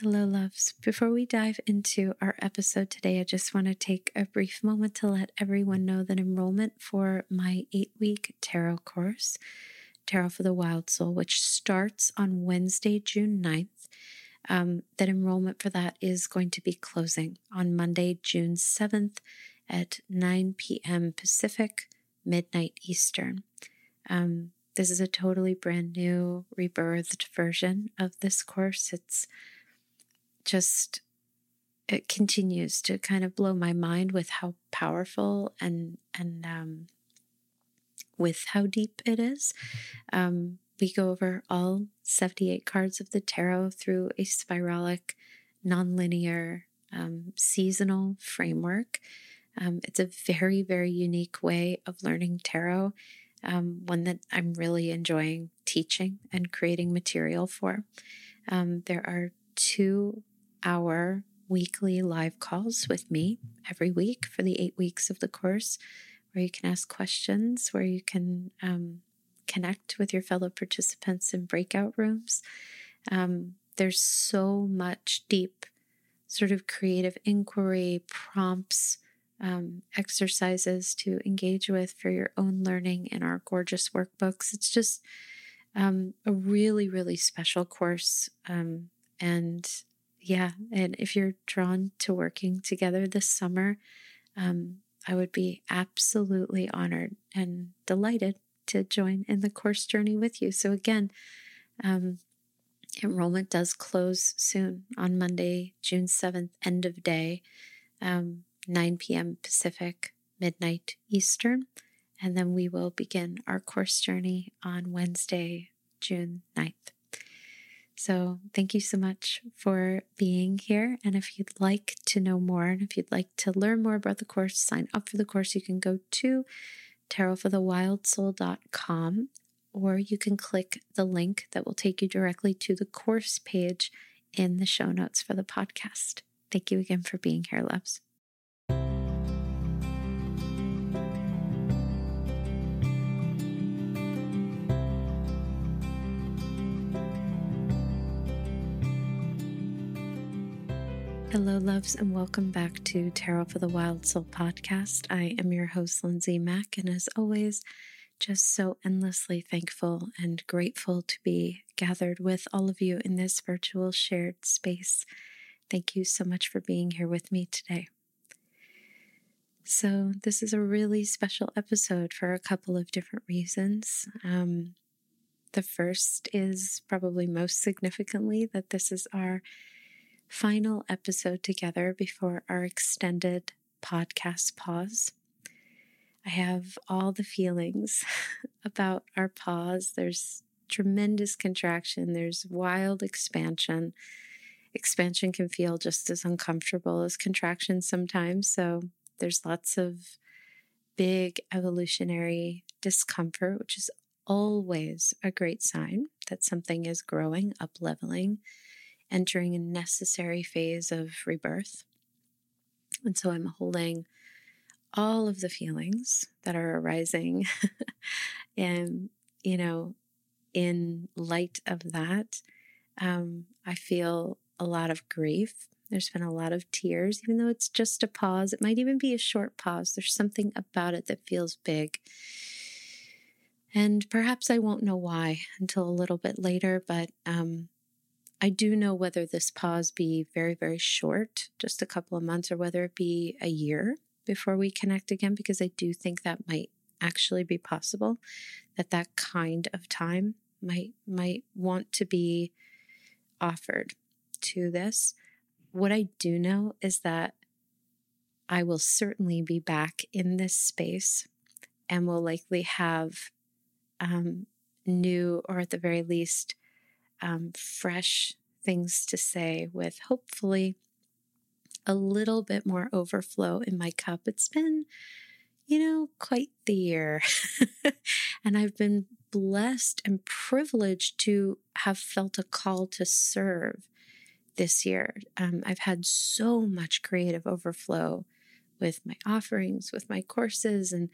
Hello, loves. Before we dive into our episode today, I just want to take a brief moment to let everyone know that enrollment for my eight week tarot course, Tarot for the Wild Soul, which starts on Wednesday, June 9th, um, that enrollment for that is going to be closing on Monday, June 7th at 9 p.m. Pacific, midnight Eastern. Um, this is a totally brand new, rebirthed version of this course. It's just it continues to kind of blow my mind with how powerful and and um, with how deep it is. Um, we go over all 78 cards of the tarot through a spiralic, nonlinear, um, seasonal framework. Um, it's a very, very unique way of learning tarot, um, one that I'm really enjoying teaching and creating material for. Um, there are two our weekly live calls with me every week for the eight weeks of the course, where you can ask questions, where you can um, connect with your fellow participants in breakout rooms. Um, there's so much deep, sort of creative inquiry, prompts, um, exercises to engage with for your own learning in our gorgeous workbooks. It's just um, a really, really special course. Um, and yeah, and if you're drawn to working together this summer, um, I would be absolutely honored and delighted to join in the course journey with you. So, again, um, enrollment does close soon on Monday, June 7th, end of day, um, 9 p.m. Pacific, midnight Eastern. And then we will begin our course journey on Wednesday, June 9th. So, thank you so much for being here. And if you'd like to know more, and if you'd like to learn more about the course, sign up for the course, you can go to tarotforthewildsoul.com or you can click the link that will take you directly to the course page in the show notes for the podcast. Thank you again for being here, loves. Hello, loves, and welcome back to Tarot for the Wild Soul podcast. I am your host, Lindsay Mack, and as always, just so endlessly thankful and grateful to be gathered with all of you in this virtual shared space. Thank you so much for being here with me today. So, this is a really special episode for a couple of different reasons. Um, the first is probably most significantly that this is our final episode together before our extended podcast pause. I have all the feelings about our pause. There's tremendous contraction, there's wild expansion. Expansion can feel just as uncomfortable as contraction sometimes. So there's lots of big evolutionary discomfort, which is always a great sign that something is growing, up leveling, entering a necessary phase of rebirth. And so I'm holding all of the feelings that are arising. and, you know, in light of that, um, I feel a lot of grief. There's been a lot of tears, even though it's just a pause. It might even be a short pause. There's something about it that feels big. And perhaps I won't know why until a little bit later, but um, I do know whether this pause be very, very short, just a couple of months, or whether it be a year before we connect again, because I do think that might actually be possible, that that kind of time might might want to be offered to this. What I do know is that I will certainly be back in this space and will likely have um, new, or at the very least, um, fresh things to say with hopefully a little bit more overflow in my cup. It's been, you know, quite the year. and I've been blessed and privileged to have felt a call to serve this year. Um, I've had so much creative overflow with my offerings, with my courses, and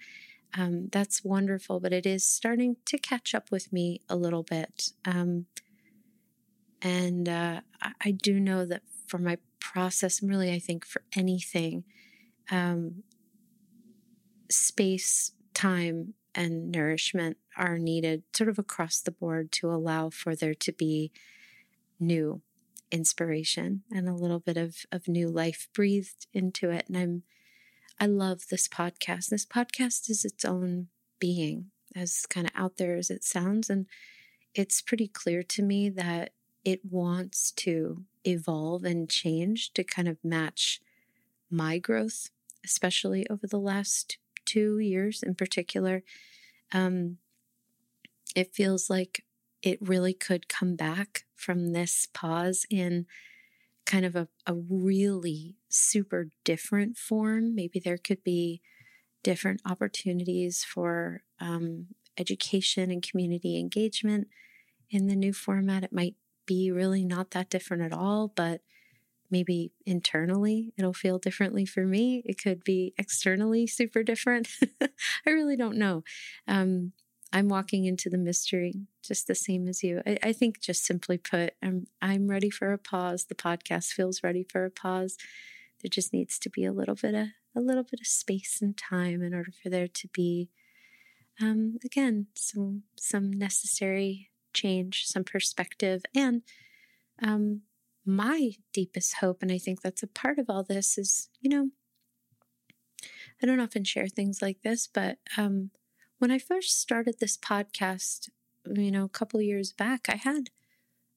um, that's wonderful. But it is starting to catch up with me a little bit. Um, And uh, I, do know that for my process, and really, I think for anything, um, space, time, and nourishment are needed sort of across the board to allow for there to be new inspiration and a little bit of, of new life breathed into it. And I'm, I love this podcast. This podcast is its own being, as kind of out there as it sounds. And it's pretty clear to me that it wants to evolve and change to kind of match my growth, especially over the last two years in particular. Um, it feels like it really could come back from this pause in kind of a, a really super different form. Maybe there could be different opportunities for um, education and community engagement in the new format. It might be really not that different at all, but maybe internally it'll feel differently for me. It could be externally super different. I really don't know. Um, I'm walking into the mystery just the same as you. I, I, think, just simply put, I'm I'm ready for a pause. The podcast feels ready for a pause. There just needs to be a little bit of a little bit of space and time in order for there to be, um, again, some some necessary change, some perspective, and um, my deepest hope, and I think that's a part of all this, is you know, I don't often share things like this, but um, when I first started this podcast, you know, a couple years back, I had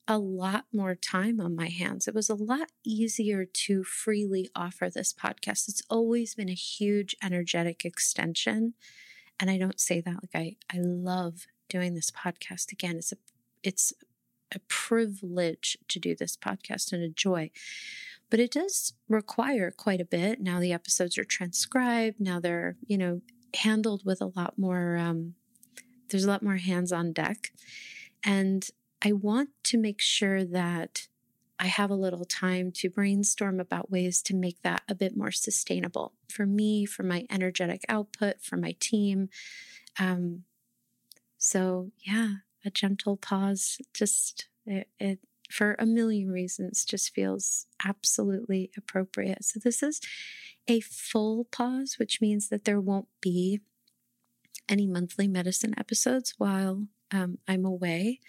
a lot more time on my hands. It was a lot easier to freely offer this podcast. It's always been a huge energetic extension. And I don't say that like I, I love doing this podcast. Again, it's a it's a privilege to do this podcast and a joy. But it does require quite a bit. Now the episodes are transcribed. Now they're, you know, handled with a lot more, um, there's a lot more hands on deck. And I want to make sure that I have a little time to brainstorm about ways to make that a bit more sustainable for me, for my energetic output, for my team. Um, so, yeah, a gentle pause, just it, it for a million reasons just feels absolutely appropriate. So, this is a full pause, which means that there won't be any monthly medicine episodes while um, I'm away.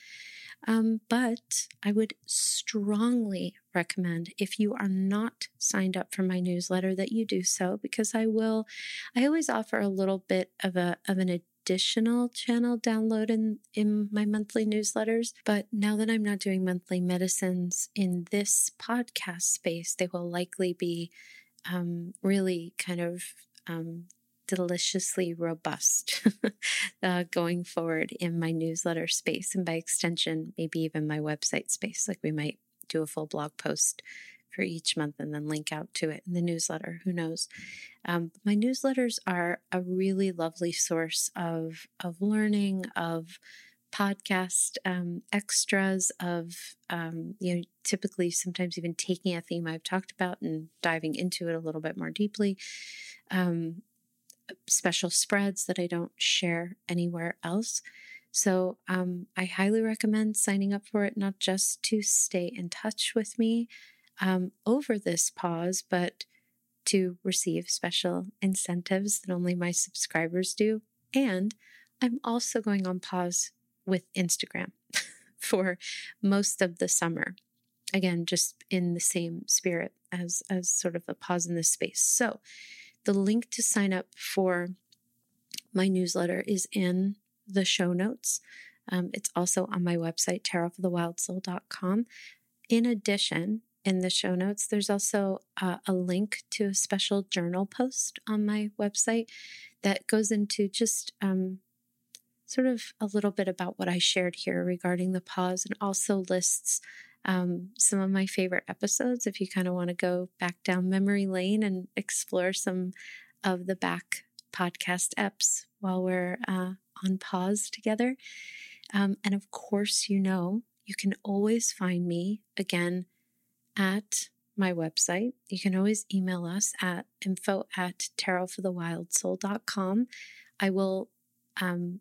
Um, but I would strongly recommend if you are not signed up for my newsletter that you do so because I will. I always offer a little bit of a of an additional channel download in in my monthly newsletters. But now that I'm not doing monthly medicines in this podcast space, they will likely be um, really kind of um, deliciously robust uh, going forward in my newsletter space and by extension, maybe even my website space. Like we might do a full blog post for each month and then link out to it in the newsletter. Who knows? Um, my newsletters are a really lovely source of of learning, of podcast um, extras of um, you know typically sometimes even taking a theme I've talked about and diving into it a little bit more deeply. Um, special spreads that I don't share anywhere else. So um, I highly recommend signing up for it, not just to stay in touch with me um, over this pause, but to receive special incentives that only my subscribers do. And I'm also going on pause with Instagram for most of the summer. Again, just in the same spirit as as sort of a pause in this space. So, the link to sign up for my newsletter is in the show notes. Um, it's also on my website, tarotforthewildsoul.com. In addition, in the show notes, there's also uh, a link to a special journal post on my website that goes into just um, sort of a little bit about what I shared here regarding the pause and also lists um, some of my favorite episodes if you kind of want to go back down memory lane and explore some of the back podcast eps while we're uh, on pause together. Um, and of course, you know, you can always find me again at my website. You can always email us at info at tarotforthewildsoul.com. I will um,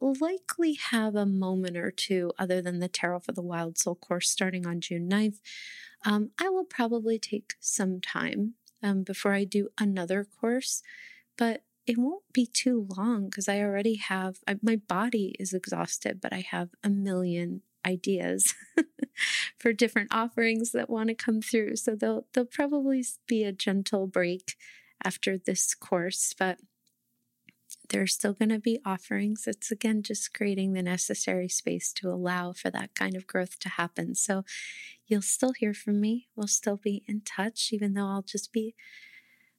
likely have a moment or two other than the Tarot for the Wild Soul course starting on June 9th. Um, I will probably take some time um, before I do another course, but it won't be too long because I already have, I, my body is exhausted, but I have a million ideas for different offerings that want to come through. So there'll, there'll probably be a gentle break after this course, but there's still going to be offerings. It's again just creating the necessary space to allow for that kind of growth to happen. So you'll still hear from me. We'll still be in touch, even though I'll just be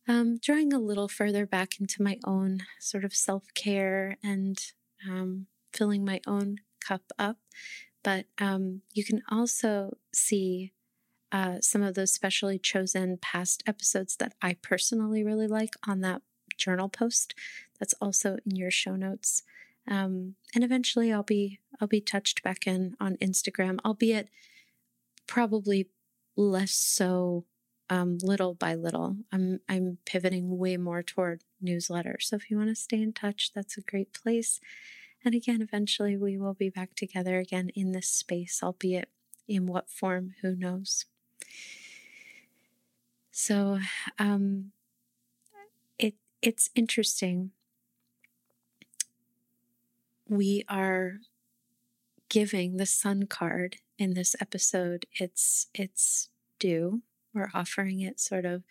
um, drawing a little further back into my own sort of self care and um, filling my own cup up. But um, you can also see uh, some of those specially chosen past episodes that I personally really like on that journal post. That's also in your show notes. Um, and eventually, I'll be I'll be touched back in on Instagram, albeit probably less so um, little by little. I'm I'm pivoting way more toward newsletter. So if you want to stay in touch, that's a great place. And again, eventually we will be back together again in this space, albeit in what form, who knows. So um, it it's interesting. We are giving the sun card in this episode its its due. We're offering it sort of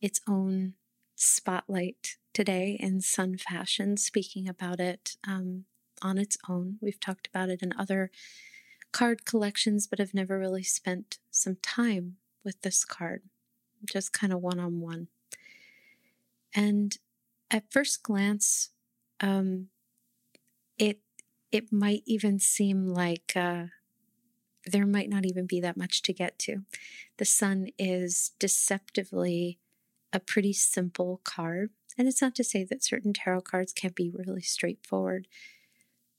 its own spotlight today in sun fashion, speaking about it um, on its own. We've talked about it in other card collections, but have never really spent some time with this card, just kind of one on one. And at first glance, um, it it might even seem like uh, there might not even be that much to get to. The sun is deceptively a pretty simple card. And it's not to say that certain tarot cards can't be really straightforward.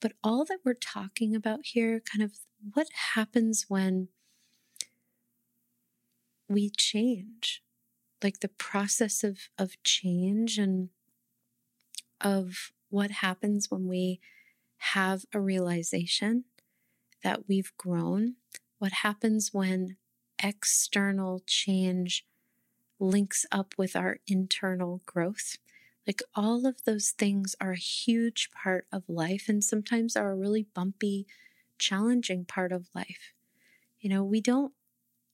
But all that we're talking about here, kind of what happens when we change, like the process of, of change and of what happens when we have a realization that we've grown, what happens when external change links up with our internal growth. Like all of those things are a huge part of life and sometimes are a really bumpy, challenging part of life. You know, we don't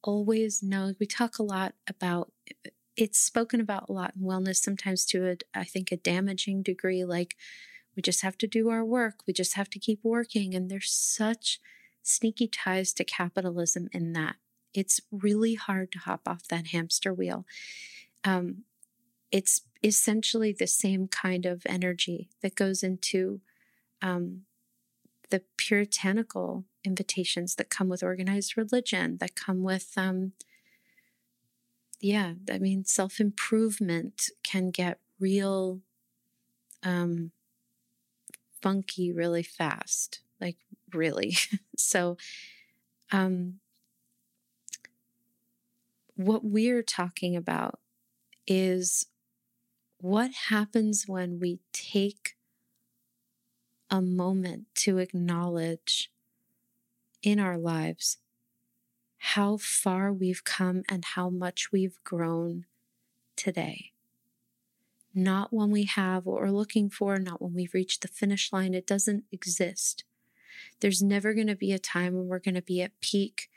always know, we talk a lot about it's spoken about a lot in wellness, sometimes to a, I think, a damaging degree. Like we just have to do our work, we just have to keep working. And there's such sneaky ties to capitalism in that. It's really hard to hop off that hamster wheel. Um, it's essentially the same kind of energy that goes into um, the puritanical invitations that come with organized religion, that come with, um, yeah, I mean, self improvement can get real um, funky really fast, like really. so, um, what we're talking about is what happens when we take a moment to acknowledge in our lives how far we've come and how much we've grown today. Not when we have what we're looking for, not when we've reached the finish line. It doesn't exist. There's never going to be a time when we're going to be at peak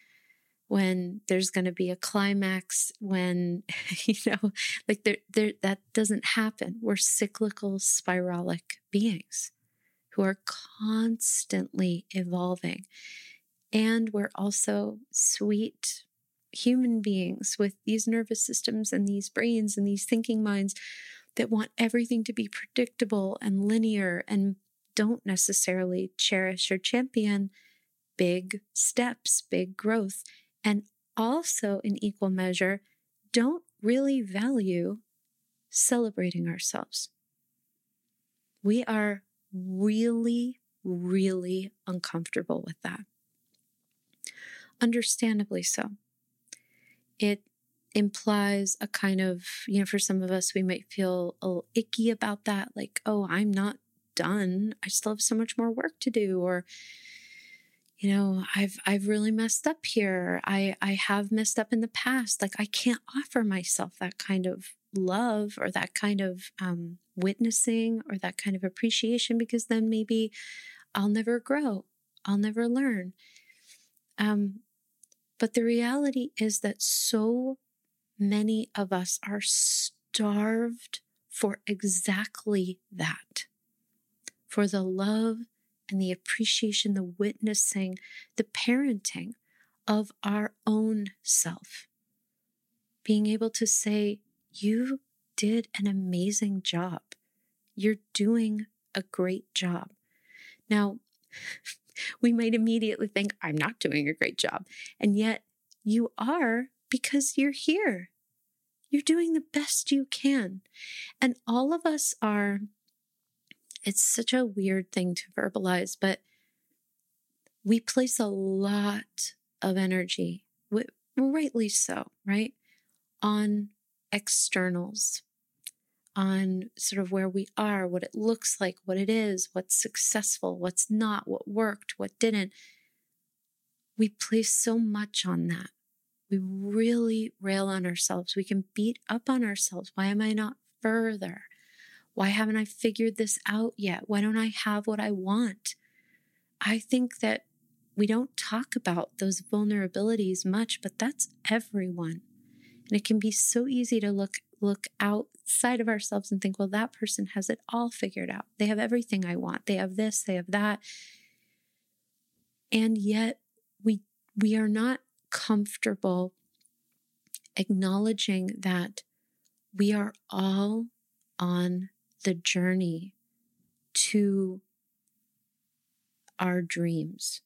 when there's going to be a climax when you know like there there that doesn't happen. We're cyclical spiralic beings who are constantly evolving. And we're also sweet human beings with these nervous systems and these brains and these thinking minds that want everything to be predictable and linear and don't necessarily cherish or champion big steps, big growth and also in equal measure don't really value celebrating ourselves. We are really, really uncomfortable with that. Understandably so. It implies a kind of, you know, for some of us, we might feel a little icky about that, like, oh, I'm not done. I still have so much more work to do. Or, you know, I've I've really messed up here. I I have messed up in the past. Like I can't offer myself that kind of love or that kind of um, witnessing or that kind of appreciation because then maybe I'll never grow. I'll never learn. Um, but the reality is that so many of us are starved for exactly that for the love and the appreciation, the witnessing, the parenting of our own self. Being able to say, You did an amazing job. You're doing a great job. Now, we might immediately think, I'm not doing a great job. And yet you are because you're here. You're doing the best you can. And all of us are, it's such a weird thing to verbalize, but we place a lot of energy, rightly so, right, on externals, on sort of where we are, what it looks like, what it is, what's successful, what's not, what worked, what didn't. We place so much on that. We really rail on ourselves. We can beat up on ourselves. Why am I not further? Why haven't I figured this out yet? Why don't I have what I want? I think that we don't talk about those vulnerabilities much, but that's everyone. And it can be so easy to look look outside of ourselves and think, well, that person has it all figured out. They have everything I want. They have this, they have that. And yet we we are not comfortable acknowledging that we are all on the journey to our dreams,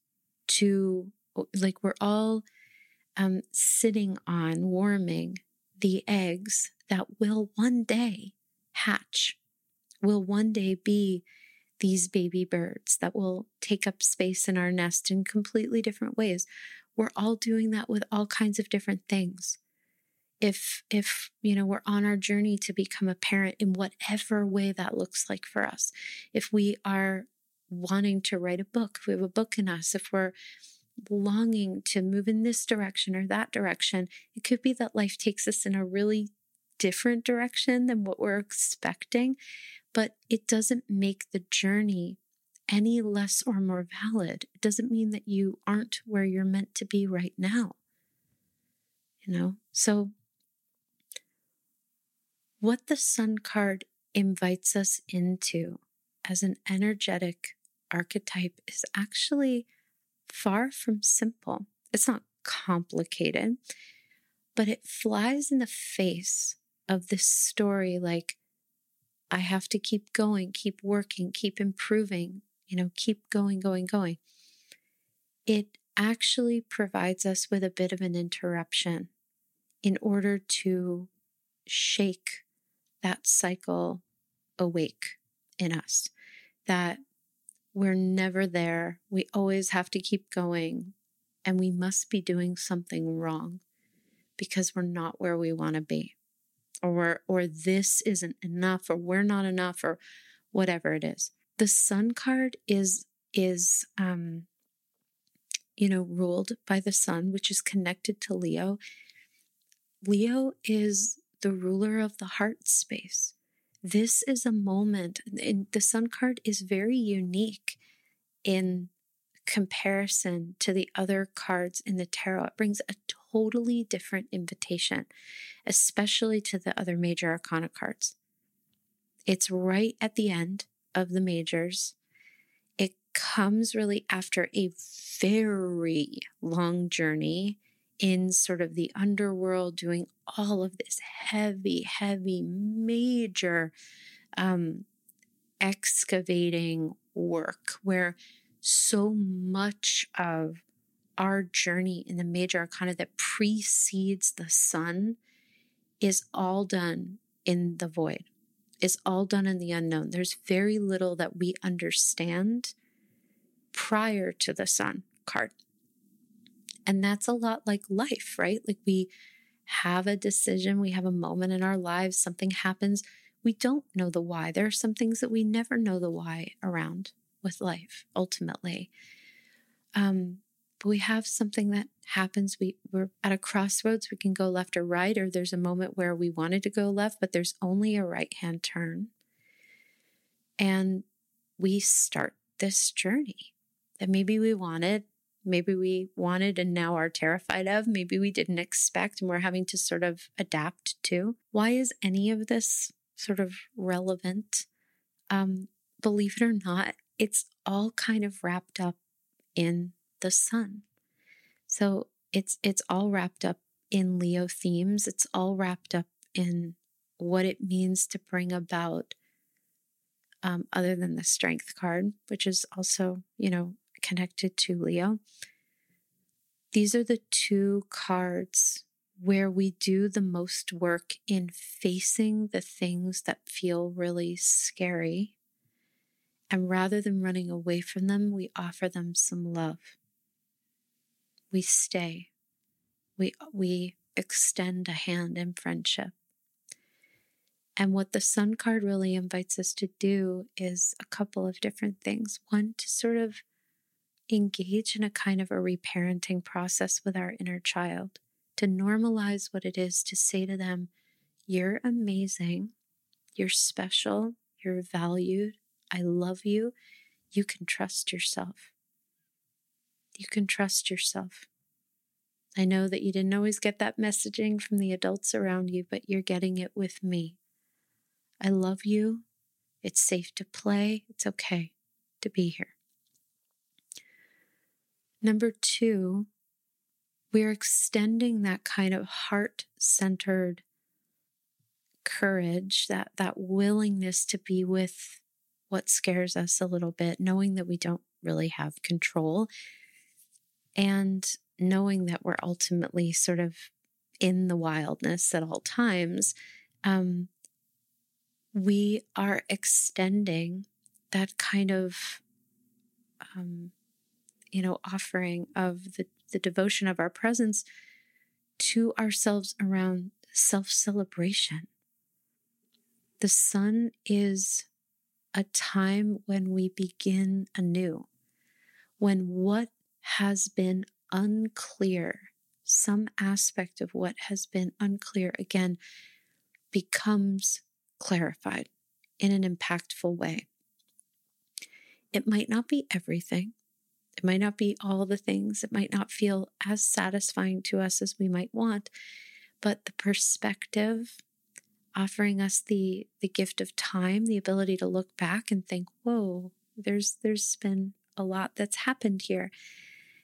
to like we're all um, sitting on, warming the eggs that will one day hatch, will one day be these baby birds that will take up space in our nest in completely different ways. We're all doing that with all kinds of different things. If, if, you know, we're on our journey to become a parent in whatever way that looks like for us, if we are wanting to write a book, if we have a book in us, if we're longing to move in this direction or that direction, it could be that life takes us in a really different direction than what we're expecting, but it doesn't make the journey any less or more valid. It doesn't mean that you aren't where you're meant to be right now. You know, so what the sun card invites us into as an energetic archetype is actually far from simple. It's not complicated, but it flies in the face of this story like, I have to keep going, keep working, keep improving, you know, keep going, going, going. It actually provides us with a bit of an interruption in order to shake that cycle awake in us that we're never there. We always have to keep going, and we must be doing something wrong because we're not where we want to be or or this isn't enough or we're not enough or whatever it is the sun card is is um you know ruled by the sun which is connected to leo leo is the ruler of the heart space this is a moment the sun card is very unique in comparison to the other cards in the tarot it brings a totally different invitation, especially to the other major arcana cards. It's right at the end of the majors. It comes really after a very long journey in sort of the underworld, doing all of this heavy, heavy, major um, excavating work where so much of our journey in the major arcana that precedes the sun is all done in the void, is all done in the unknown. There's very little that we understand prior to the sun card. And that's a lot like life, right? Like we have a decision, we have a moment in our lives, something happens. we don't know the why. There are some things that we never know the why around with life, ultimately. Um, but we have something that happens. We, we're at a crossroads. We can go left or right, or there's a moment where we wanted to go left, but there's only a right hand turn. And we start this journey that maybe we wanted, maybe we wanted and now are terrified of, maybe we didn't expect and we're having to sort of adapt to. Why is any of this sort of relevant? Um, believe it or not, it's all kind of wrapped up in the sun. So it's it's all wrapped up in Leo themes. It's all wrapped up in what it means to bring about um, other than the strength card, which is also, you know, connected to Leo. These are the two cards where we do the most work in facing the things that feel really scary. And rather than running away from them, we offer them some love. We stay. We, we extend a hand in friendship. And what the sun card really invites us to do is a couple of different things. One, to sort of engage in a kind of a reparenting process with our inner child, to normalize what it is to say to them, You're amazing, you're special, you're valued, I love you, you can trust yourself. You can trust yourself. I know that you didn't always get that messaging from the adults around you, but you're getting it with me. I love you. It's safe to play. It's okay to be here. Number two, we're extending that kind of heart centered courage, that, that willingness to be with what scares us a little bit, knowing that we don't really have control and knowing that we're ultimately sort of in the wildness at all times. Um, we are extending that kind of, um, you know, offering of the, the devotion of our presence to ourselves around self celebration. The sun is a time when we begin anew, when what has been unclear, some aspect of what has been unclear again, becomes clarified in an impactful way. It might not be everything. It might not be all the things. It might not feel as satisfying to us as we might want, but the perspective offering us the the gift of time, the ability to look back and think, "Whoa, there's there's been a lot that's happened here.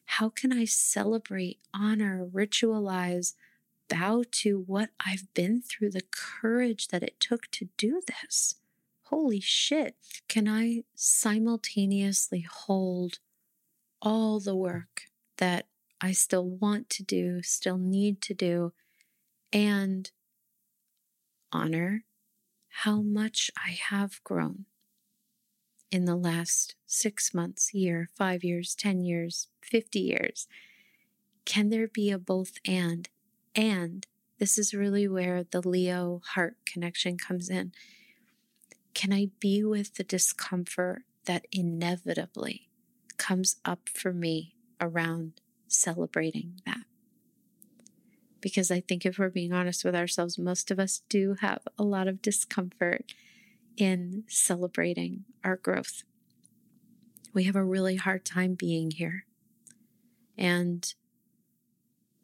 How can I celebrate, honor, ritualize, bow to what I've been through, the courage that it took to do this. Holy shit. Can I simultaneously hold all the work that I still want to do, still need to do, and honor how much I have grown in the last six months, year, five years, 10 years, 50 years? Can there be a both and? And this is really where the Leo heart connection comes in. Can I be with the discomfort that inevitably comes up for me around celebrating that? Because I think if we're being honest with ourselves, most of us do have a lot of discomfort in celebrating our growth. We have a really hard time being here. And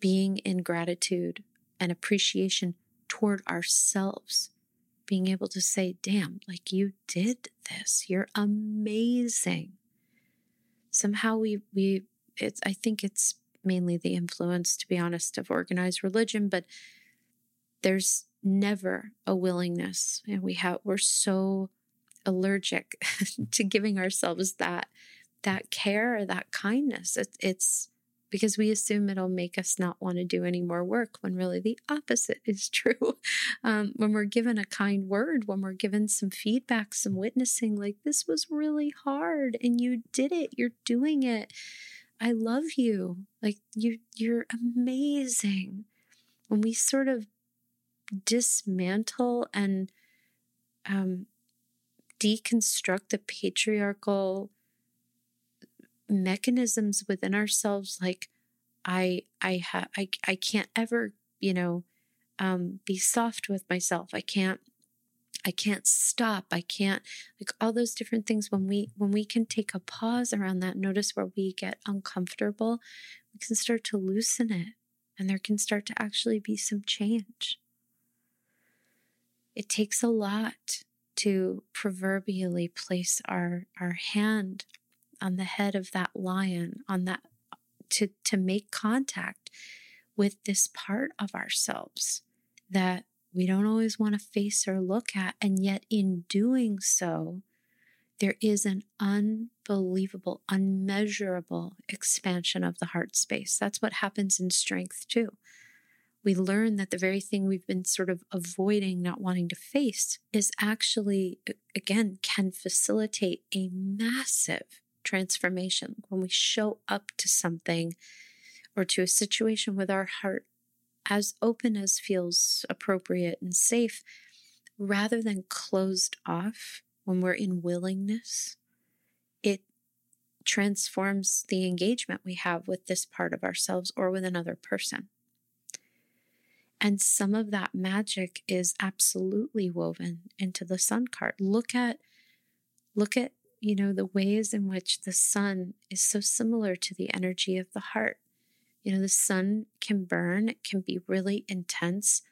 being in gratitude and appreciation toward ourselves, being able to say, damn, like you did this, you're amazing. Somehow we, we, it's, I think it's mainly the influence, to be honest, of organized religion, but there's never a willingness. And we have, we're so allergic to giving ourselves that, that care, that kindness. It, it's, because we assume it'll make us not want to do any more work when really the opposite is true. Um, when we're given a kind word, when we're given some feedback, some witnessing, like this was really hard and you did it, you're doing it. I love you. Like you, you're amazing. When we sort of dismantle and um, deconstruct the patriarchal mechanisms within ourselves like i i have I, I can't ever you know um, be soft with myself. I can't i can't stop. I can't like all those different things. When we when we can take a pause around that notice where we get uncomfortable we can start to loosen it and there can start to actually be some change. It takes a lot to proverbially place our our hand on the head of that lion on that to to make contact with this part of ourselves that we don't always want to face or look at and yet in doing so there is an unbelievable unmeasurable expansion of the heart space. That's what happens in strength too. We learn that the very thing we've been sort of avoiding, not wanting to face, is actually, again, can facilitate a massive transformation when we show up to something or to a situation with our heart as open as feels appropriate and safe, rather than closed off when we're in willingness. It transforms the engagement we have with this part of ourselves or with another person. And some of that magic is absolutely woven into the sun card. Look at, look at, you know, the ways in which the sun is so similar to the energy of the heart. You know, the sun can burn, it can be really intense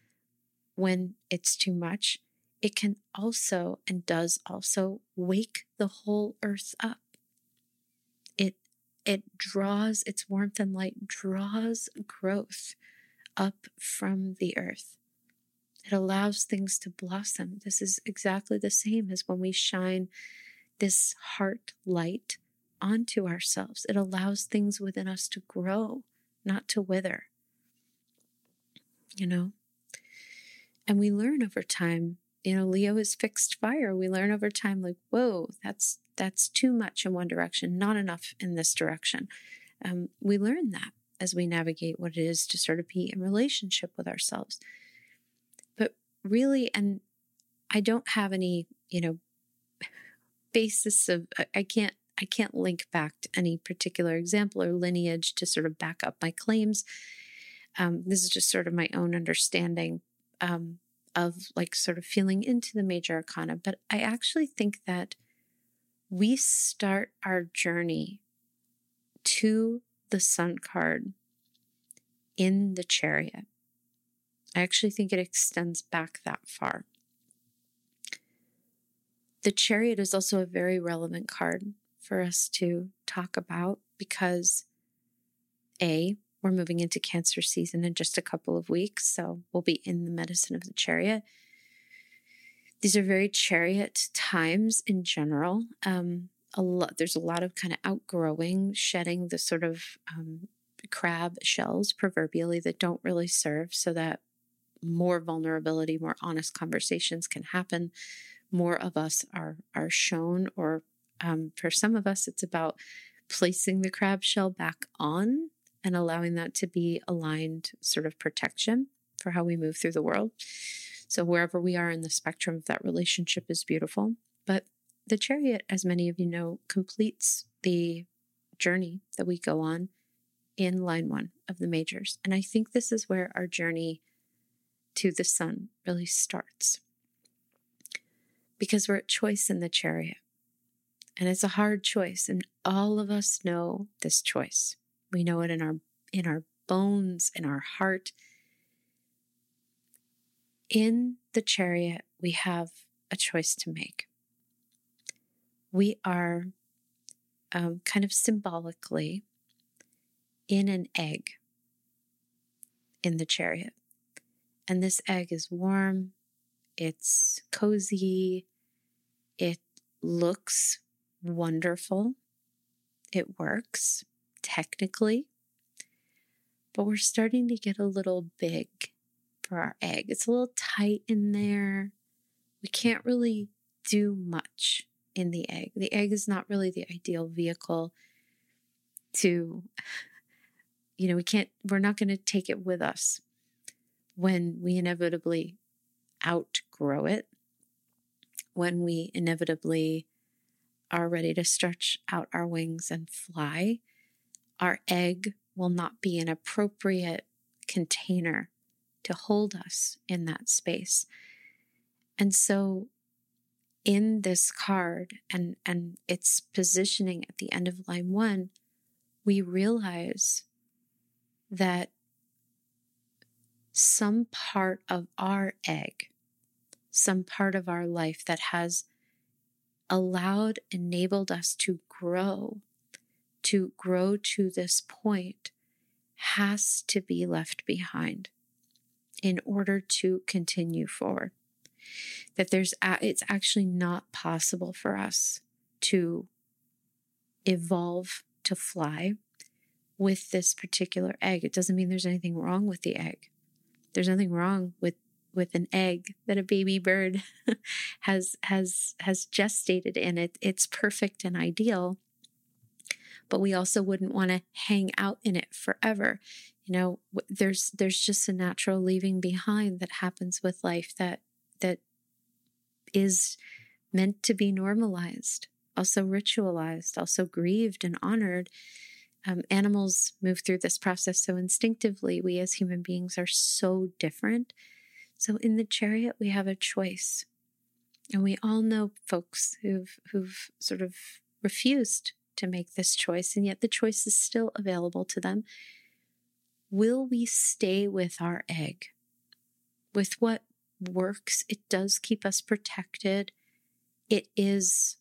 when it's too much. It can also and does also wake the whole earth up. It it draws its warmth and light draws growth up from the earth. It allows things to blossom. This is exactly the same as when we shine this heart light onto ourselves. It allows things within us to grow, not to wither. You know? And we learn over time, you know, Leo is fixed fire. We learn over time, like, whoa, that's that's too much in one direction, not enough in this direction. Um, we learn that as we navigate what it is to sort of be in relationship with ourselves. But really, and I don't have any, you know, basis of, I can't, I can't link back to any particular example or lineage to sort of back up my claims. Um, this is just sort of my own understanding um, of like sort of feeling into the major arcana. But I actually think that we start our journey to the sun card in the chariot. I actually think it extends back that far. The chariot is also a very relevant card for us to talk about because A, we're moving into Cancer season in just a couple of weeks, so we'll be in the medicine of the chariot. These are very chariot times in general. Um, a lot there's a lot of kind of outgrowing shedding the sort of um, crab shells proverbially that don't really serve so that more vulnerability more honest conversations can happen more of us are are shown or um, for some of us it's about placing the crab shell back on and allowing that to be aligned sort of protection for how we move through the world so wherever we are in the spectrum of that relationship is beautiful but the chariot, as many of you know, completes the journey that we go on in line one of the majors. And I think this is where our journey to the sun really starts. Because we're at choice in the chariot. And it's a hard choice. And all of us know this choice. We know it in our in our bones, in our heart. In the chariot, we have a choice to make we are um, kind of symbolically in an egg in the chariot. And this egg is warm, it's cozy, it looks wonderful, it works technically, but we're starting to get a little big for our egg. It's a little tight in there. We can't really do much in the egg. The egg is not really the ideal vehicle to, you know, we can't, we're not going to take it with us when we inevitably outgrow it. When we inevitably are ready to stretch out our wings and fly, our egg will not be an appropriate container to hold us in that space. And so in this card and, and its positioning at the end of line one, we realize that some part of our egg, some part of our life that has allowed, enabled us to grow, to grow to this point, has to be left behind in order to continue forward. That there's, it's actually not possible for us to evolve to fly with this particular egg. It doesn't mean there's anything wrong with the egg. There's nothing wrong with with an egg that a baby bird has has has gestated in it. It's perfect and ideal. But we also wouldn't want to hang out in it forever. You know, there's there's just a natural leaving behind that happens with life that that is meant to be normalized, also ritualized, also grieved and honored. Um, animals move through this process so instinctively. We as human beings are so different so in the chariot, we have a choice. And we all know folks who've, who've sort of refused to make this choice, and yet the choice is still available to them. Will we stay with our egg? With what works? It does keep us protected. It is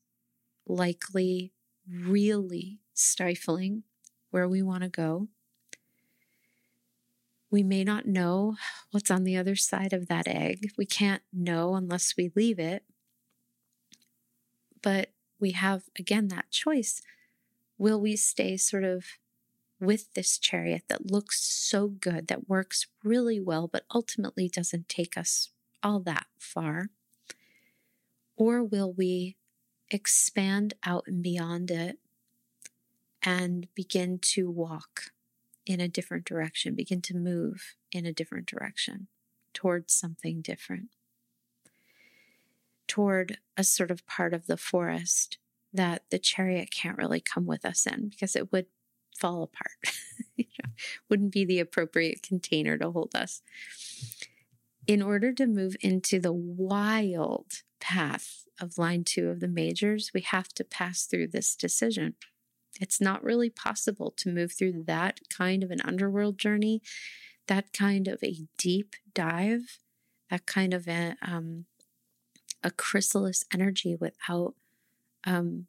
likely really stifling where we want to go. We may not know what's on the other side of that egg. We can't know unless we leave it. But we have, again, that choice. Will we stay sort of with this chariot that looks so good, that works really well, but ultimately doesn't take us all that far? Or will we expand out and beyond it and begin to walk in a different direction, begin to move in a different direction towards something different, toward a sort of part of the forest that the chariot can't really come with us in because it would fall apart. you know, wouldn't be the appropriate container to hold us. In order to move into the wild path of line two of the majors, we have to pass through this decision. It's not really possible to move through that kind of an underworld journey, that kind of a deep dive, that kind of a, um, a chrysalis energy without um,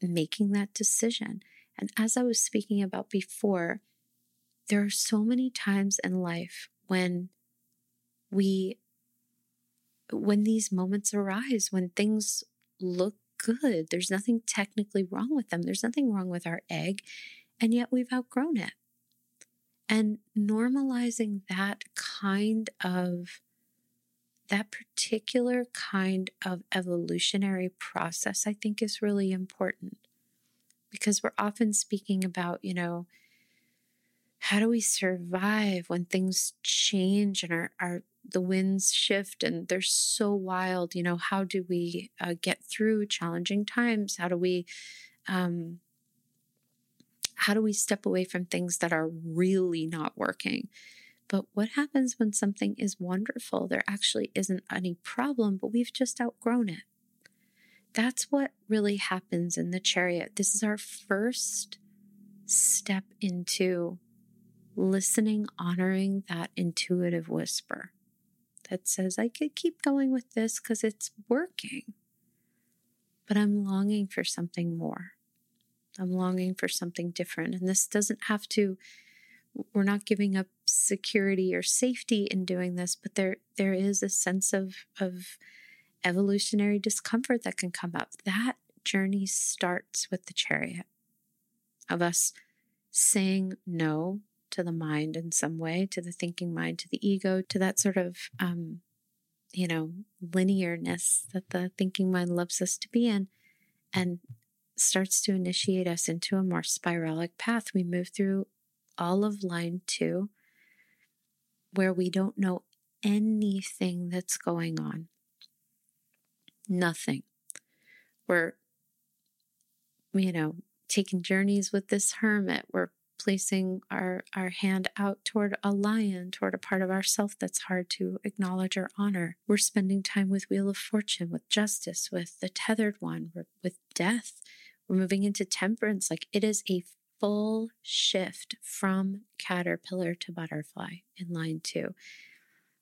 making that decision. And as I was speaking about before, there are so many times in life when we when these moments arise when things look good. There's nothing technically wrong with them. There's nothing wrong with our egg. And yet we've outgrown it. And normalizing that kind of, that particular kind of evolutionary process, I think is really important because we're often speaking about, you know, how do we survive when things change and our, our the winds shift and they're so wild you know how do we uh, get through challenging times? How do we um, how do we step away from things that are really not working? But what happens when something is wonderful? There actually isn't any problem but we've just outgrown it. That's what really happens in the chariot. This is our first step into listening honoring that intuitive whisper that says, I could keep going with this because it's working. But I'm longing for something more. I'm longing for something different. And this doesn't have to, we're not giving up security or safety in doing this, but there there is a sense of of evolutionary discomfort that can come up. That journey starts with the chariot of us saying no to the mind in some way, to the thinking mind, to the ego, to that sort of, um, you know, linearness that the thinking mind loves us to be in, and starts to initiate us into a more spiralic path. We move through all of line two, where we don't know anything that's going on. nothing. We're, you know, taking journeys with this hermit. We're placing our, our hand out toward a lion, toward a part of ourself that's hard to acknowledge or honor. We're spending time with Wheel of Fortune, with justice, with the tethered one, with death. We're moving into temperance. Like it is a full shift from caterpillar to butterfly in line two.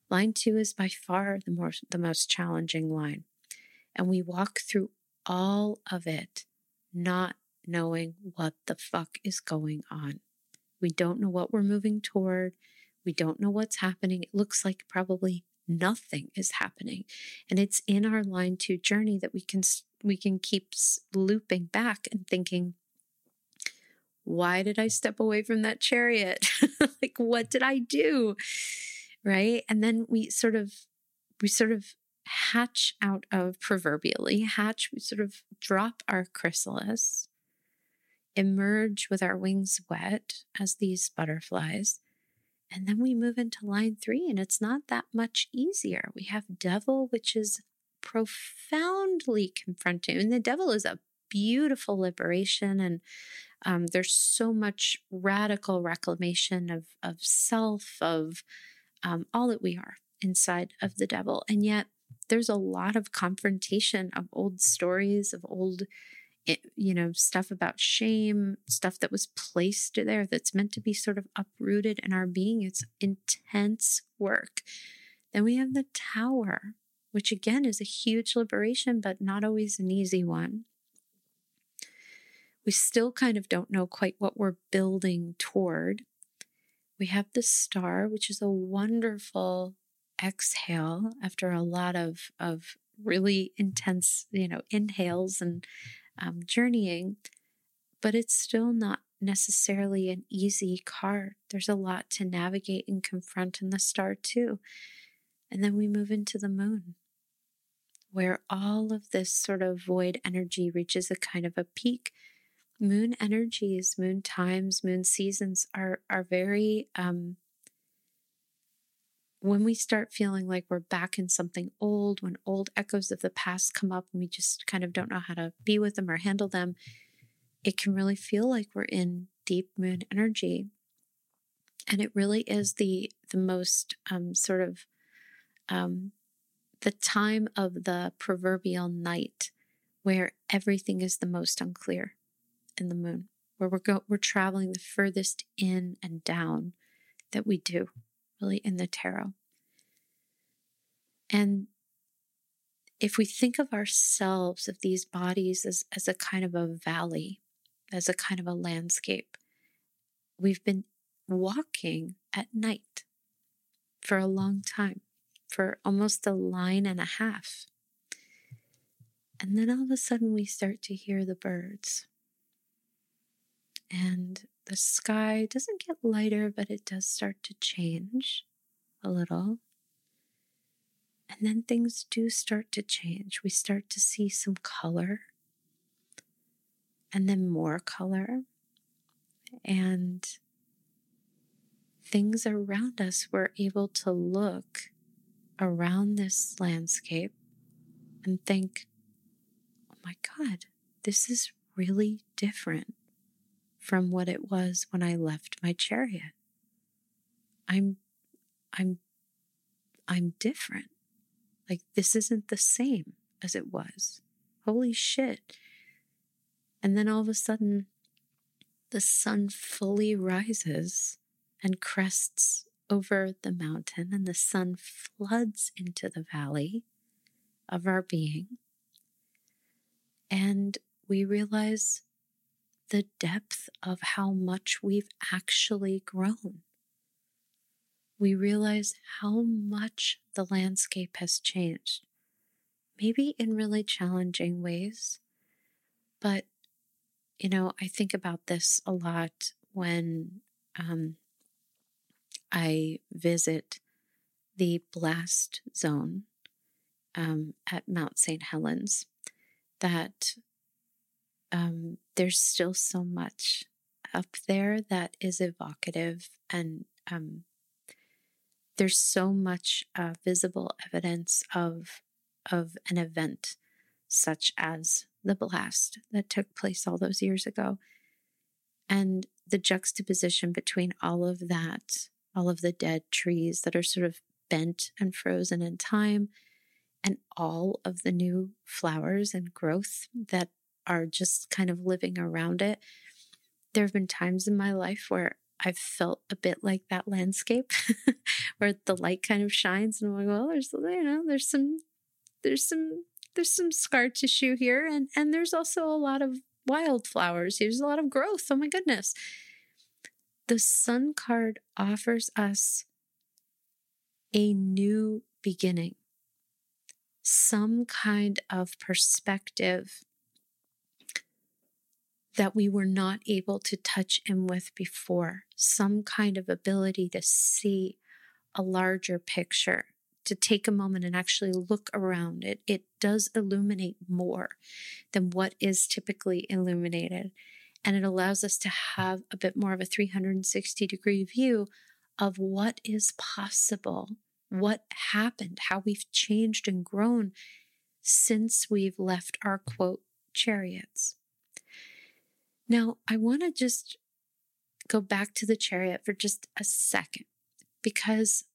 Line two is by far the more the most challenging line. And we walk through all of it not knowing what the fuck is going on. We don't know what we're moving toward. We don't know what's happening. It looks like probably nothing is happening. And it's in our line 2 journey that we can we can keep looping back and thinking why did I step away from that chariot? like what did I do? Right? And then we sort of we sort of hatch out of proverbially hatch we sort of drop our chrysalis emerge with our wings wet as these butterflies. And then we move into line three, and it's not that much easier. We have devil, which is profoundly confronting. And the devil is a beautiful liberation, and um, there's so much radical reclamation of, of self, of um, all that we are inside of the devil. And yet, there's a lot of confrontation of old stories, of old it, you know, stuff about shame, stuff that was placed there that's meant to be sort of uprooted in our being. It's intense work. Then we have the tower, which again is a huge liberation, but not always an easy one. We still kind of don't know quite what we're building toward. We have the star, which is a wonderful exhale after a lot of, of really intense, you know, inhales and um, journeying, but it's still not necessarily an easy card. There's a lot to navigate and confront in the star, too. And then we move into the moon, where all of this sort of void energy reaches a kind of a peak. Moon energies, moon times, moon seasons are are very um, when we start feeling like we're back in something old, when old echoes of the past come up and we just kind of don't know how to be with them or handle them, it can really feel like we're in deep moon energy. And it really is the the most um, sort of um, the time of the proverbial night where everything is the most unclear in the moon, where we're go- we're traveling the furthest in and down that we do really in the tarot. And if we think of ourselves, of these bodies as, as a kind of a valley, as a kind of a landscape, we've been walking at night for a long time, for almost a line and a half. And then all of a sudden, we start to hear the birds. And the sky doesn't get lighter, but it does start to change a little. And then things do start to change. We start to see some color and then more color. And things around us, we're able to look around this landscape and think, oh my God, this is really different from what it was when I left my chariot. I'm, I'm, I'm different. Like this isn't the same as it was. Holy shit. And then all of a sudden, the sun fully rises and crests over the mountain, and the sun floods into the valley of our being. And we realize the depth of how much we've actually grown. We realize how much the landscape has changed, maybe in really challenging ways. But, you know, I think about this a lot when um, I visit the blast zone um, at Mount St. Helens that um, there's still so much up there that is evocative and um, there's so much uh, visible evidence of of an event such as the blast that took place all those years ago. And the juxtaposition between all of that, all of the dead trees that are sort of bent and frozen in time, and all of the new flowers and growth that are just kind of living around it. There have been times in my life where I've felt a bit like that landscape where the light kind of shines and I'm like, well, there's you know, there's some there's some there's some scar tissue here and and there's also a lot of wildflowers. There's a lot of growth. Oh my goodness. The sun card offers us a new beginning, some kind of perspective that we were not able to touch in with before, some kind of ability to see a larger picture, to take a moment and actually look around it. It does illuminate more than what is typically illuminated. And it allows us to have a bit more of a 360 degree view of what is possible, what happened, how we've changed and grown since we've left our quote chariots. Now, I want to just go back to the chariot for just a second because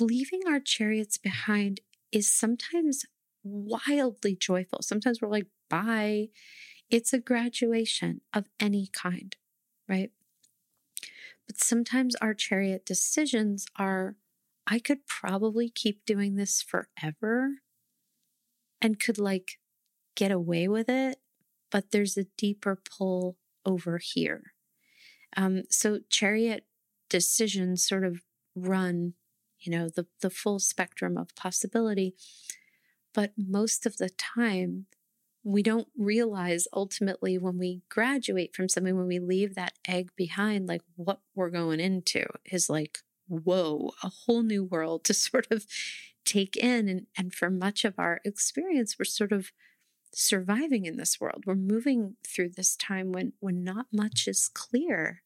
leaving our chariots behind is sometimes wildly joyful. Sometimes we're like, bye. It's a graduation of any kind, right? But sometimes our chariot decisions are, I could probably keep doing this forever and could like get away with it but there's a deeper pull over here. Um, so chariot decisions sort of run, you know, the, the full spectrum of possibility. But most of the time, we don't realize ultimately when we graduate from something, when we leave that egg behind, like what we're going into is like, whoa, a whole new world to sort of take in. And, and for much of our experience, we're sort of surviving in this world. We're moving through this time when, when not much is clear.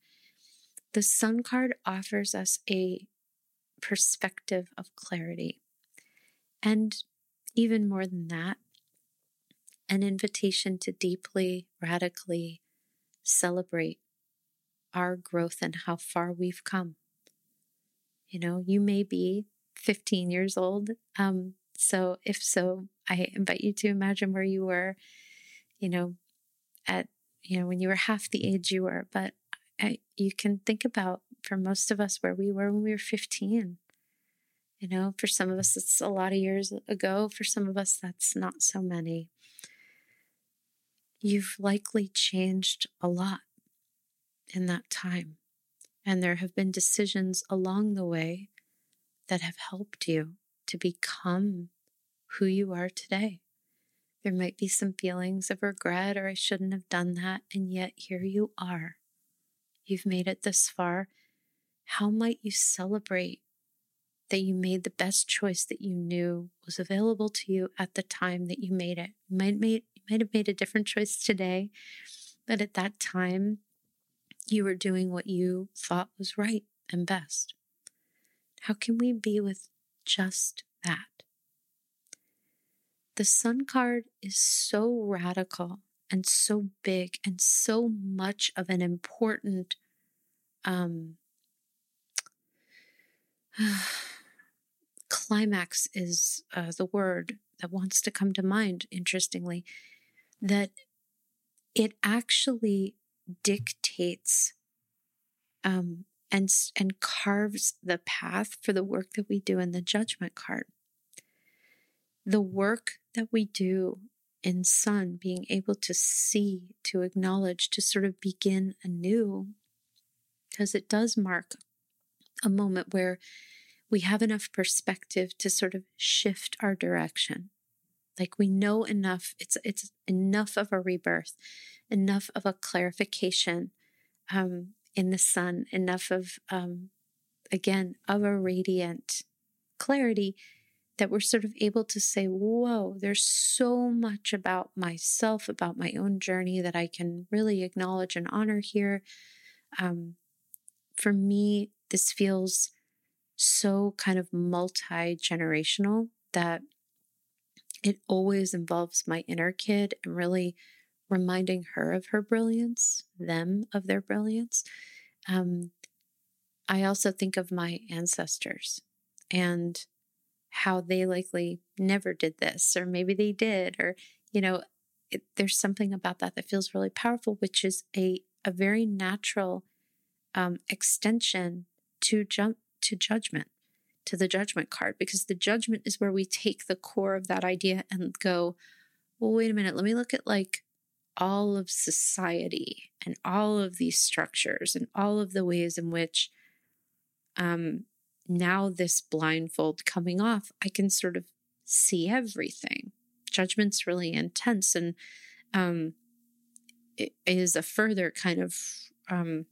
The Sun card offers us a perspective of clarity. And even more than that, an invitation to deeply, radically celebrate our growth and how far we've come. You know, you may be 15 years old. Um, so, if so, I invite you to imagine where you were, you know, at, you know, when you were half the age you were. But I, you can think about for most of us where we were when we were 15. You know, for some of us, it's a lot of years ago. For some of us, that's not so many. You've likely changed a lot in that time. And there have been decisions along the way that have helped you to become who you are today. There might be some feelings of regret or I shouldn't have done that, and yet here you are. You've made it this far. How might you celebrate that you made the best choice that you knew was available to you at the time that you made it? You might, made, you might have made a different choice today, but at that time, you were doing what you thought was right and best. How can we be with just that? The sun card is so radical and so big and so much of an important um, climax is uh, the word that wants to come to mind, interestingly, that it actually dictates um, and, and carves the path for the work that we do in the judgment card the work that we do in Sun, being able to see, to acknowledge, to sort of begin anew, because it does mark a moment where we have enough perspective to sort of shift our direction. Like we know enough, it's it's enough of a rebirth, enough of a clarification um, in the sun, enough of um, again of a radiant clarity that we're sort of able to say, whoa, there's so much about myself, about my own journey that I can really acknowledge and honor here. Um, for me, this feels so kind of multi generational that it always involves my inner kid and really reminding her of her brilliance, them of their brilliance. Um, I also think of my ancestors and how they likely never did this, or maybe they did, or, you know, it, there's something about that that feels really powerful, which is a, a very natural um, extension to jump to judgment, to the judgment card, because the judgment is where we take the core of that idea and go, well, wait a minute, let me look at like all of society and all of these structures and all of the ways in which um, now this blindfold coming off, I can sort of see everything. Judgment's really intense and um, it is a further kind of um,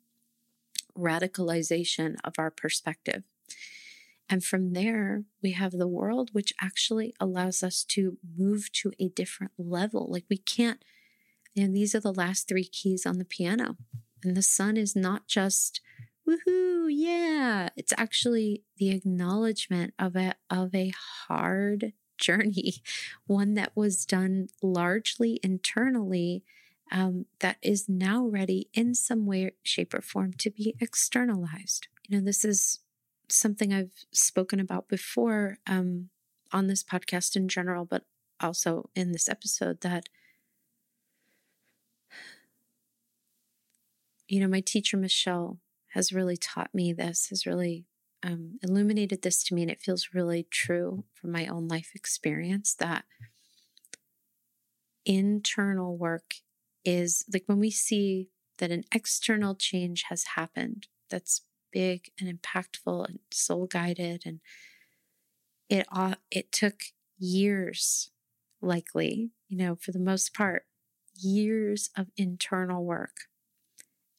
radicalization of our perspective. And from there, we have the world, which actually allows us to move to a different level. Like we can't, and these are the last three keys on the piano. And the sun is not just woohoo, yeah. It's actually the acknowledgement of a of a hard journey, one that was done largely internally, um, that is now ready in some way, shape, or form to be externalized. You know, this is something I've spoken about before um, on this podcast in general, but also in this episode that you know, my teacher, Michelle, has really taught me this, has really um, illuminated this to me, and it feels really true from my own life experience that internal work is like when we see that an external change has happened that's big and impactful and soul guided and it uh, it took years likely you know for the most part years of internal work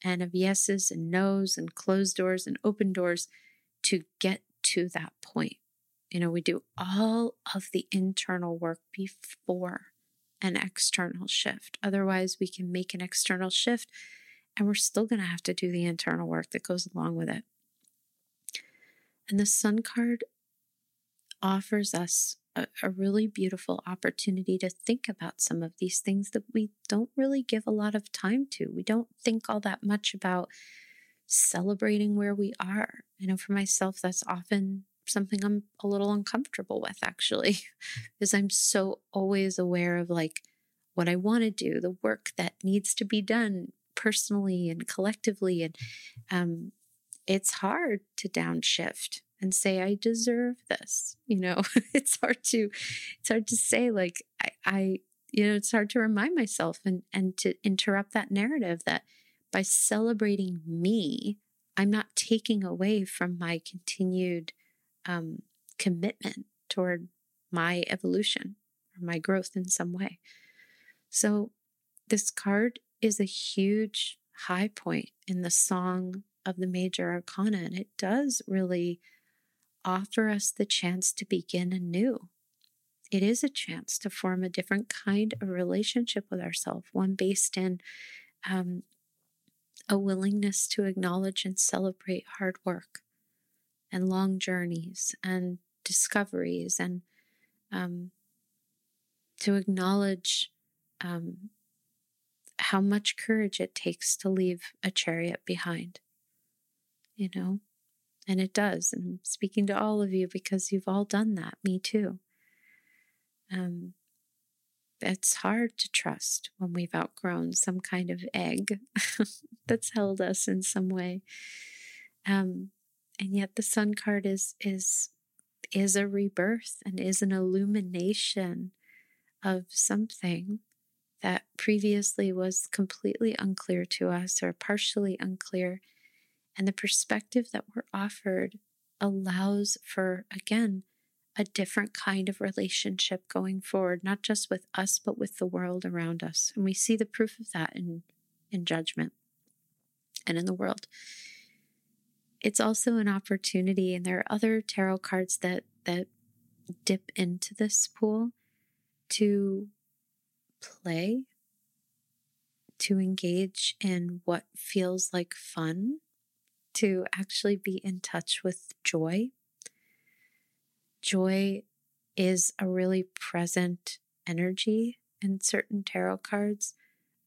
and of yeses and nos and closed doors and open doors to get to that point. You know, we do all of the internal work before an external shift. Otherwise, we can make an external shift and we're still going to have to do the internal work that goes along with it. And the Sun card offers us a, a, really beautiful opportunity to think about some of these things that we don't really give a lot of time to. We don't think all that much about celebrating where we are. I know for myself, that's often something I'm a little uncomfortable with, actually, because I'm so always aware of like what I want to do, the work that needs to be done personally and collectively. And um, it's hard to downshift and say i deserve this you know? It's hard to it's hard to say like I, I you know it's hard to remind myself and and to interrupt that narrative that by celebrating me i'm not taking away from my continued um, commitment toward my evolution or my growth in some way. So this card is a huge high point in the song of the major arcana and it does really offer us the chance to begin anew. It is a chance to form a different kind of relationship with ourselves, one based in um, a willingness to acknowledge and celebrate hard work and long journeys and discoveries and um, to acknowledge um, how much courage it takes to leave a chariot behind. You know, and it does. And I'm speaking to all of you because you've all done that, me too. Um, it's hard to trust when we've outgrown some kind of egg that's held us in some way. Um, and yet the sun card is is is a rebirth and is an illumination of something that previously was completely unclear to us or partially unclear and the perspective that we're offered allows for, again, a different kind of relationship going forward, not just with us, but with the world around us. And we see the proof of that in, in judgment and in the world. It's also an opportunity, and there are other tarot cards that, that dip into this pool to play, to engage in what feels like fun to actually be in touch with joy. Joy is a really present energy in certain tarot cards.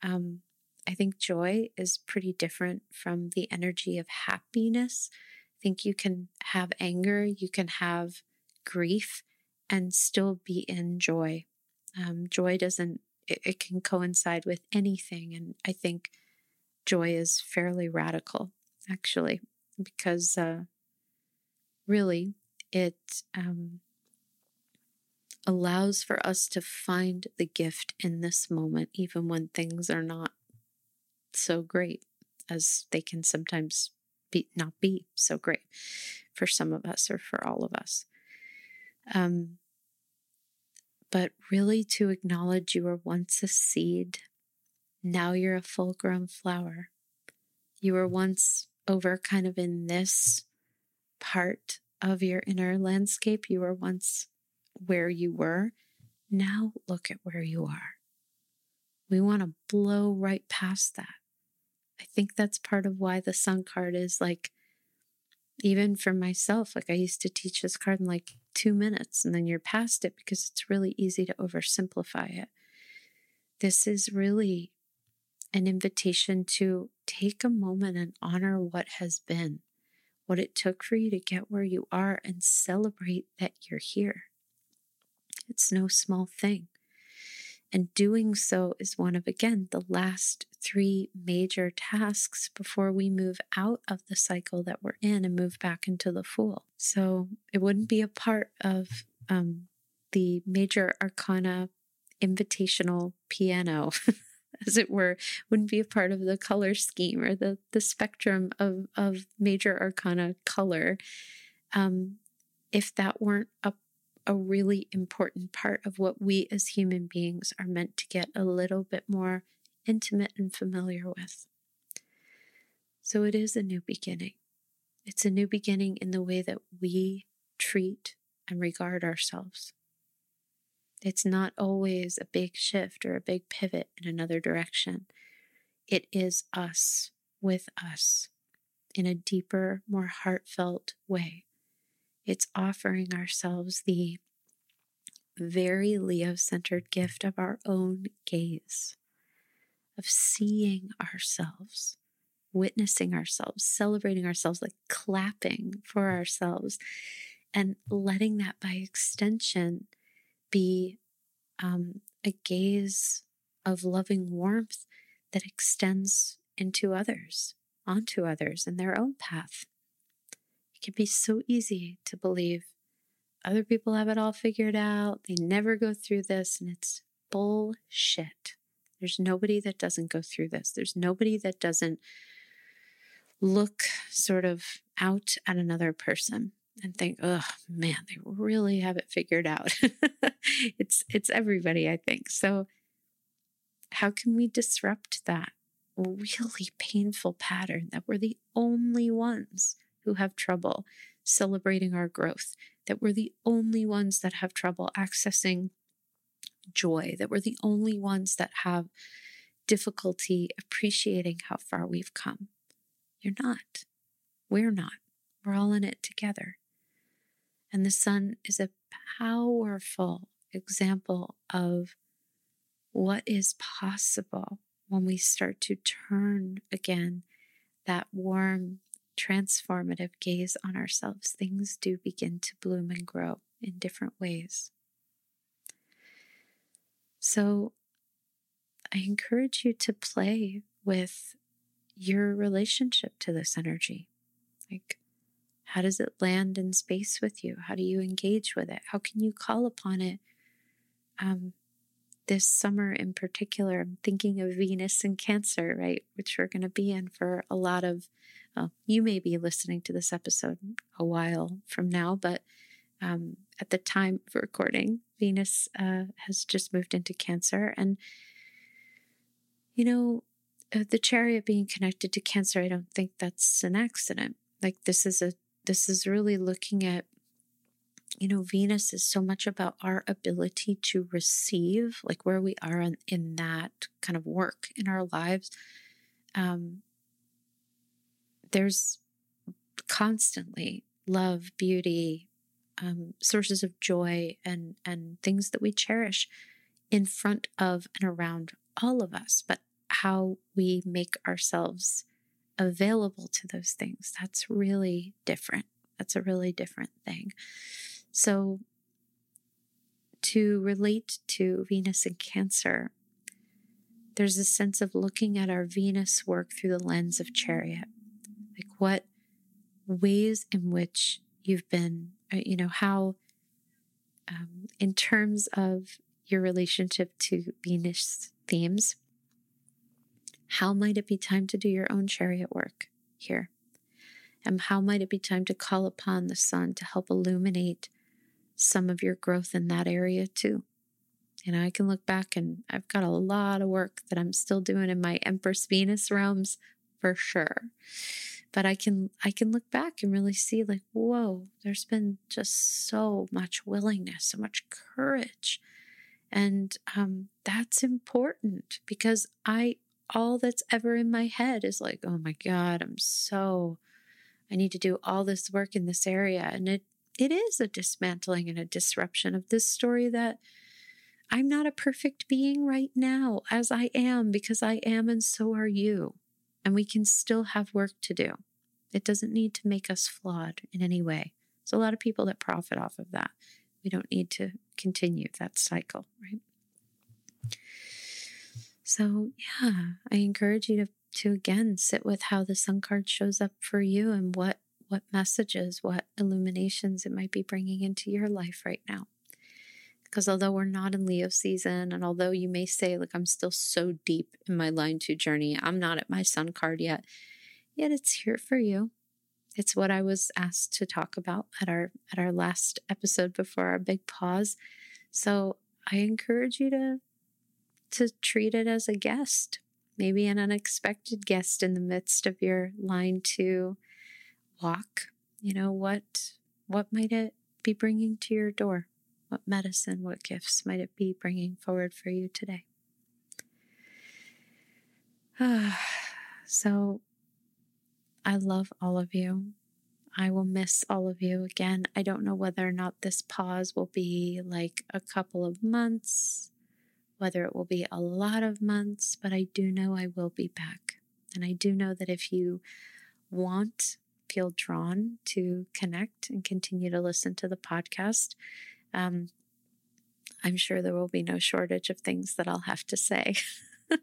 Um, I think joy is pretty different from the energy of happiness. I think you can have anger, you can have grief, and still be in joy. Um, joy doesn't, it, it can coincide with anything. And I think joy is fairly radical, actually, because uh, really it um, allows for us to find the gift in this moment, even when things are not so great as they can sometimes be not be so great for some of us or for all of us. Um, but really to acknowledge you were once a seed, now you're a full grown flower. You were once over kind of in this part of your inner landscape. You were once where you were. Now look at where you are. We want to blow right past that. I think that's part of why the sun card is like, even for myself, like I used to teach this card in like two minutes and then you're past it because it's really easy to oversimplify it. This is really an invitation to take a moment and honor what has been, what it took for you to get where you are, and celebrate that you're here. It's no small thing. And doing so is one of, again, the last three major tasks before we move out of the cycle that we're in and move back into the Fool. So it wouldn't be a part of um, the major arcana invitational piano. as it were, wouldn't be a part of the color scheme or the, the spectrum of, of major arcana color um, if that weren't a a really important part of what we as human beings are meant to get a little bit more intimate and familiar with. So it is a new beginning. It's a new beginning in the way that we treat and regard ourselves. It's not always a big shift or a big pivot in another direction. It is us with us in a deeper, more heartfelt way. It's offering ourselves the very Leo centered gift of our own gaze, of seeing ourselves, witnessing ourselves, celebrating ourselves, like clapping for ourselves, and letting that by extension be um, a gaze of loving warmth that extends into others, onto others in their own path It can be so easy to believe other people have it all figured out. They never go through this, and it's bullshit. There's nobody that doesn't go through this. There's nobody that doesn't look sort of out at another person and think, oh man, they really have it figured out. it's it's everybody, I think. So how can we disrupt that really painful pattern that we're the only ones who have trouble celebrating our growth, that we're the only ones that have trouble accessing joy, that we're the only ones that have difficulty appreciating how far we've come. You're not. We're not. We're all in it together. And the sun is a powerful example of what is possible when we start to turn again that warm transformative gaze on ourselves, things do begin to bloom and grow in different ways. So I encourage you to play with your relationship to this energy. Like, how does it land in space with you? How do you engage with it? How can you call upon it um, this summer in particular? I'm thinking of Venus and Cancer, right? Which we're going to be in for a lot of well, you may be listening to this episode a while from now, but um, at the time of recording, Venus uh, has just moved into Cancer. And, you know, uh, the chariot being connected to Cancer, I don't think that's an accident. Like, this is a, this is really looking at, you know, Venus is so much about our ability to receive, like where we are in, in that kind of work in our lives. Um, there's constantly love, beauty, um, sources of joy, and and things that we cherish in front of and around all of us, but how we make ourselves available to those things. That's really different. That's a really different thing. So, to relate to Venus and Cancer, there's a sense of looking at our Venus work through the lens of Chariot. Like, what ways in which you've been, uh, you know, how, um, in terms of your relationship to Venus themes, how might it be time to do your own chariot work here? And how might it be time to call upon the sun to help illuminate some of your growth in that area too? You know, I can look back and I've got a lot of work that I'm still doing in my Empress Venus realms for sure. But I can I can look back and really see like, whoa, there's been just so much willingness, so much courage. And um, that's important because I all that's ever in my head is like, oh my God, I'm so, I need to do all this work in this area. And it, it is a dismantling and a disruption of this story that I'm not a perfect being right now as I am because I am and so are you. And we can still have work to do. It doesn't need to make us flawed in any way. There's a lot of people that profit off of that. We don't need to continue that cycle, right? So, yeah, I encourage you to, to again sit with how the sun card shows up for you and what what messages, what illuminations it might be bringing into your life right now. Because although we're not in Leo season, and although you may say, like, I'm still so deep in my line two journey, I'm not at my sun card yet, yet it's here for you. It's what I was asked to talk about at our at our last episode before our big pause. So I encourage you to to treat it as a guest, maybe an unexpected guest in the midst of your line two walk. You know, what, what might it be bringing to your door? What medicine, what gifts might it be bringing forward for you today? Ah, so I love all of you. I will miss all of you again. I don't know whether or not this pause will be like a couple of months, whether it will be a lot of months, but I do know I will be back. And I do know that if you want, feel drawn to connect and continue to listen to the podcast, um, I'm sure there will be no shortage of things that I'll have to say.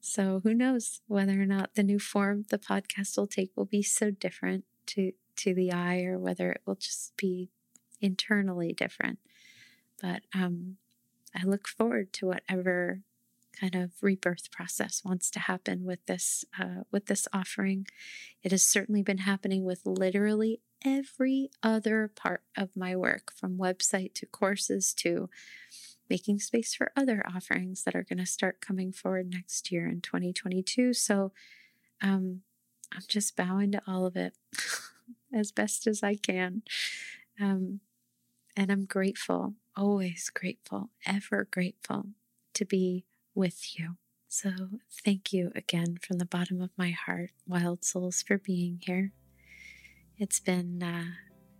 so who knows whether or not the new form the podcast will take will be so different to to the eye or whether it will just be internally different. But um, I look forward to whatever kind of rebirth process wants to happen with this uh, with this offering. It has certainly been happening with literally every other part of my work, from website to courses to making space for other offerings that are going to start coming forward next year in 2022. So um, I'm just bowing to all of it as best as I can. Um, and I'm grateful always grateful, ever grateful to be with you. So, thank you again from the bottom of my heart, Wild Souls, for being here. It's been uh,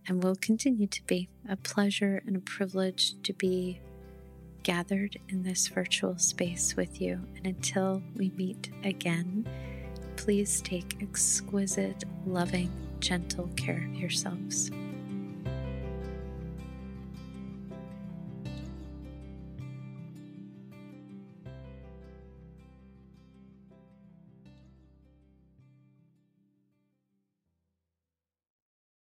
and will continue to be a pleasure and a privilege to be gathered in this virtual space with you. And until we meet again, please take exquisite, loving, gentle care of yourselves.